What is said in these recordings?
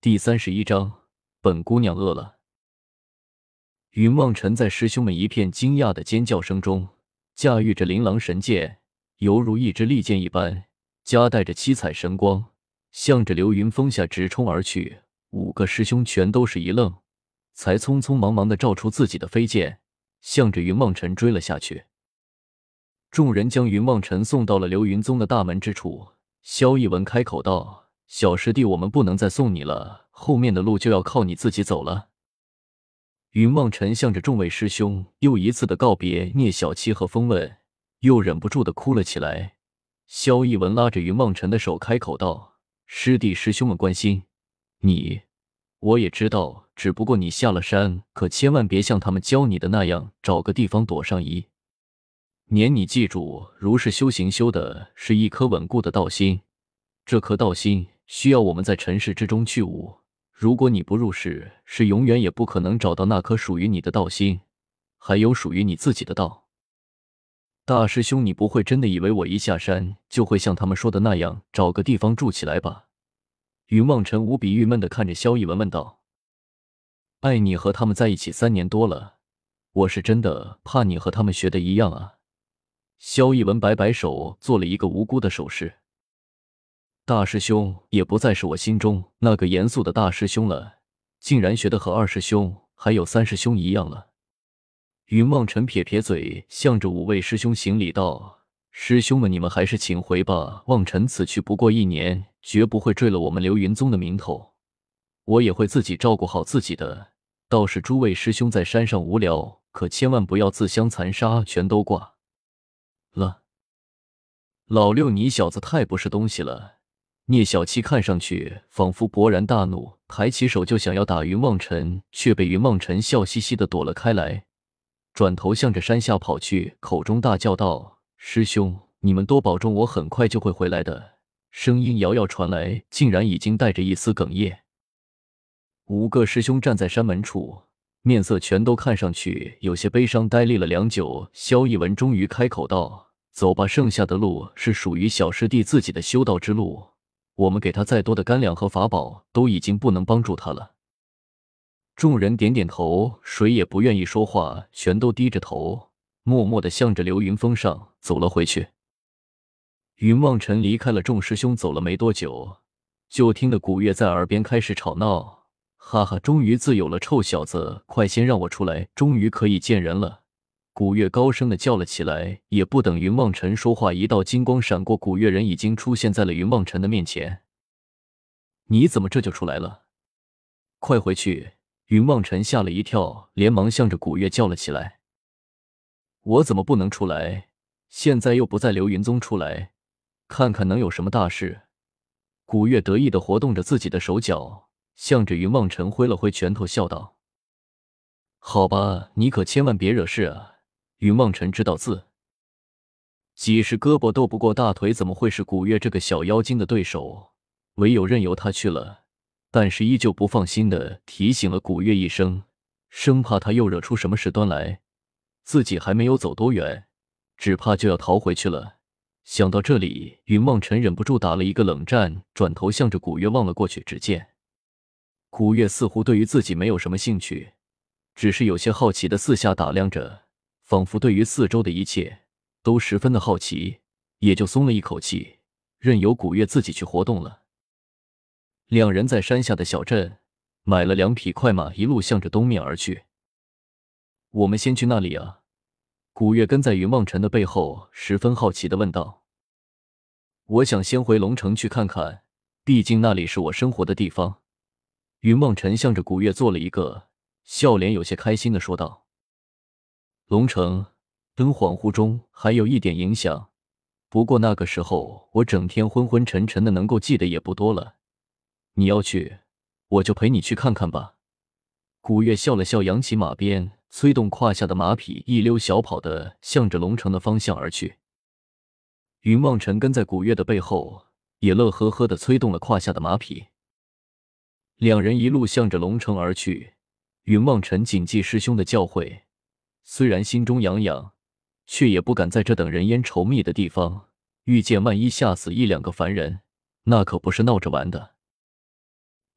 第三十一章，本姑娘饿了。云望尘在师兄们一片惊讶的尖叫声中，驾驭着琳琅神剑，犹如一支利剑一般，夹带着七彩神光，向着流云峰下直冲而去。五个师兄全都是一愣，才匆匆忙忙的照出自己的飞剑，向着云望尘追了下去。众人将云望尘送到了流云宗的大门之处。萧逸文开口道：“小师弟，我们不能再送你了，后面的路就要靠你自己走了。”云望尘向着众位师兄又一次的告别，聂小七和风问，又忍不住的哭了起来。萧逸文拉着云望尘的手，开口道：“师弟师兄们关心你，我也知道，只不过你下了山，可千万别像他们教你的那样，找个地方躲上一。”年，你记住，如是修行，修的是一颗稳固的道心。这颗道心需要我们在尘世之中去悟。如果你不入世，是永远也不可能找到那颗属于你的道心，还有属于你自己的道。大师兄，你不会真的以为我一下山就会像他们说的那样，找个地方住起来吧？云望尘无比郁闷的看着萧逸文问道：“爱你和他们在一起三年多了，我是真的怕你和他们学的一样啊。”萧逸文摆摆手，做了一个无辜的手势。大师兄也不再是我心中那个严肃的大师兄了，竟然学的和二师兄还有三师兄一样了。云望尘撇撇嘴，向着五位师兄行礼道：“师兄们，你们还是请回吧。望尘此去不过一年，绝不会坠了我们流云宗的名头。我也会自己照顾好自己的。倒是诸位师兄在山上无聊，可千万不要自相残杀，全都挂。”了，老六，你小子太不是东西了！聂小七看上去仿佛勃然大怒，抬起手就想要打云望尘，却被云望尘笑嘻嘻的躲了开来，转头向着山下跑去，口中大叫道：“师兄，你们多保重，我很快就会回来的。”声音遥遥传来，竟然已经带着一丝哽咽。五个师兄站在山门处。面色全都看上去有些悲伤，呆立了良久。萧逸文终于开口道：“走吧，剩下的路是属于小师弟自己的修道之路。我们给他再多的干粮和法宝，都已经不能帮助他了。”众人点点头，谁也不愿意说话，全都低着头，默默的向着流云峰上走了回去。云望尘离开了众师兄，走了没多久，就听得古月在耳边开始吵闹。哈哈，终于自由了！臭小子，快先让我出来！终于可以见人了！古月高声的叫了起来。也不等云望尘说话，一道金光闪过，古月人已经出现在了云望尘的面前。你怎么这就出来了？快回去！云望尘吓了一跳，连忙向着古月叫了起来。我怎么不能出来？现在又不在流云宗出来，看看能有什么大事？古月得意的活动着自己的手脚。向着云望尘挥了挥拳头，笑道：“好吧，你可千万别惹事啊！”云望尘知道自己是胳膊斗不过大腿，怎么会是古月这个小妖精的对手？唯有任由他去了。但是依旧不放心的提醒了古月一声，生怕他又惹出什么事端来。自己还没有走多远，只怕就要逃回去了。想到这里，云望尘忍不住打了一个冷战，转头向着古月望了过去，只见。古月似乎对于自己没有什么兴趣，只是有些好奇的四下打量着，仿佛对于四周的一切都十分的好奇，也就松了一口气，任由古月自己去活动了。两人在山下的小镇买了两匹快马，一路向着东面而去。我们先去那里啊？古月跟在云梦尘的背后，十分好奇的问道：“我想先回龙城去看看，毕竟那里是我生活的地方。”云梦尘向着古月做了一个笑脸，有些开心的说道：“龙城，等恍惚中还有一点影响，不过那个时候我整天昏昏沉沉的，能够记得也不多了。你要去，我就陪你去看看吧。”古月笑了笑，扬起马鞭，催动胯下的马匹，一溜小跑的向着龙城的方向而去。云望尘跟在古月的背后，也乐呵呵的催动了胯下的马匹。两人一路向着龙城而去，云望尘谨记师兄的教诲，虽然心中痒痒，却也不敢在这等人烟稠密的地方遇见。万一吓死一两个凡人，那可不是闹着玩的。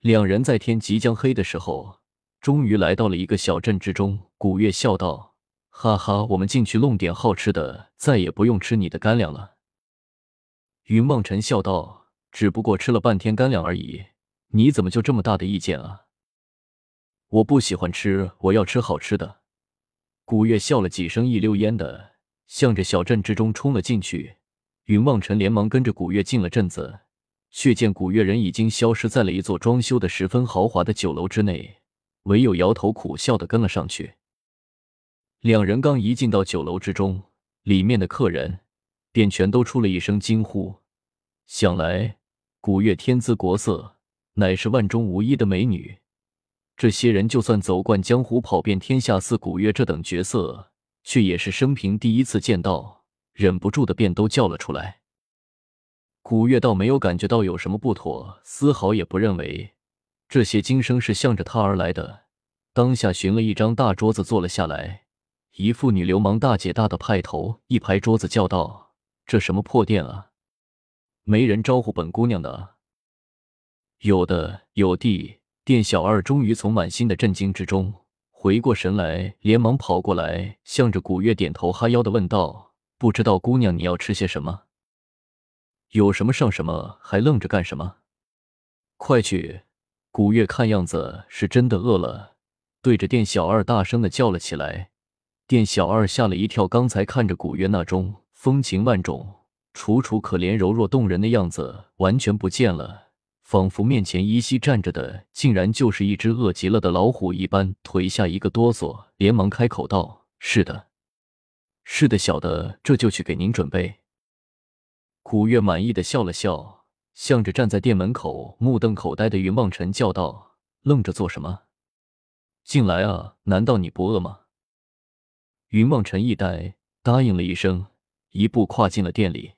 两人在天即将黑的时候，终于来到了一个小镇之中。古月笑道：“哈哈，我们进去弄点好吃的，再也不用吃你的干粮了。”云梦辰笑道：“只不过吃了半天干粮而已，你怎么就这么大的意见啊？”我不喜欢吃，我要吃好吃的。古月笑了几声，一溜烟的向着小镇之中冲了进去。云望尘连忙跟着古月进了镇子，却见古月人已经消失在了一座装修的十分豪华的酒楼之内，唯有摇头苦笑的跟了上去。两人刚一进到酒楼之中，里面的客人便全都出了一声惊呼。想来古月天姿国色，乃是万中无一的美女。这些人就算走惯江湖、跑遍天下，似古月这等角色，却也是生平第一次见到。忍不住的便都叫了出来。古月倒没有感觉到有什么不妥，丝毫也不认为这些惊声是向着他而来的。当下寻了一张大桌子坐了下来，一副女流氓大姐大的派头，一拍桌子叫道：“这什么破店啊？没人招呼本姑娘的？”有的，有地。店小二终于从满心的震惊之中回过神来，连忙跑过来，向着古月点头哈腰的问道。不知道姑娘你要吃些什么？有什么上什么，还愣着干什么？快去！古月看样子是真的饿了，对着店小二大声的叫了起来。店小二吓了一跳，刚才看着古月那种风情万种、楚楚可怜、柔弱动人的样子完全不见了，仿佛面前依稀站着的竟然就是一只饿极了的老虎一般，腿下一个哆嗦，连忙开口道：“是的。”是的，小的，这就去给您准备。古月满意的笑了笑，向着站在店门口目瞪口呆的云望尘叫道：“愣着做什么？进来啊！难道你不饿吗？”云望尘一呆，答应了一声，一步跨进了店里。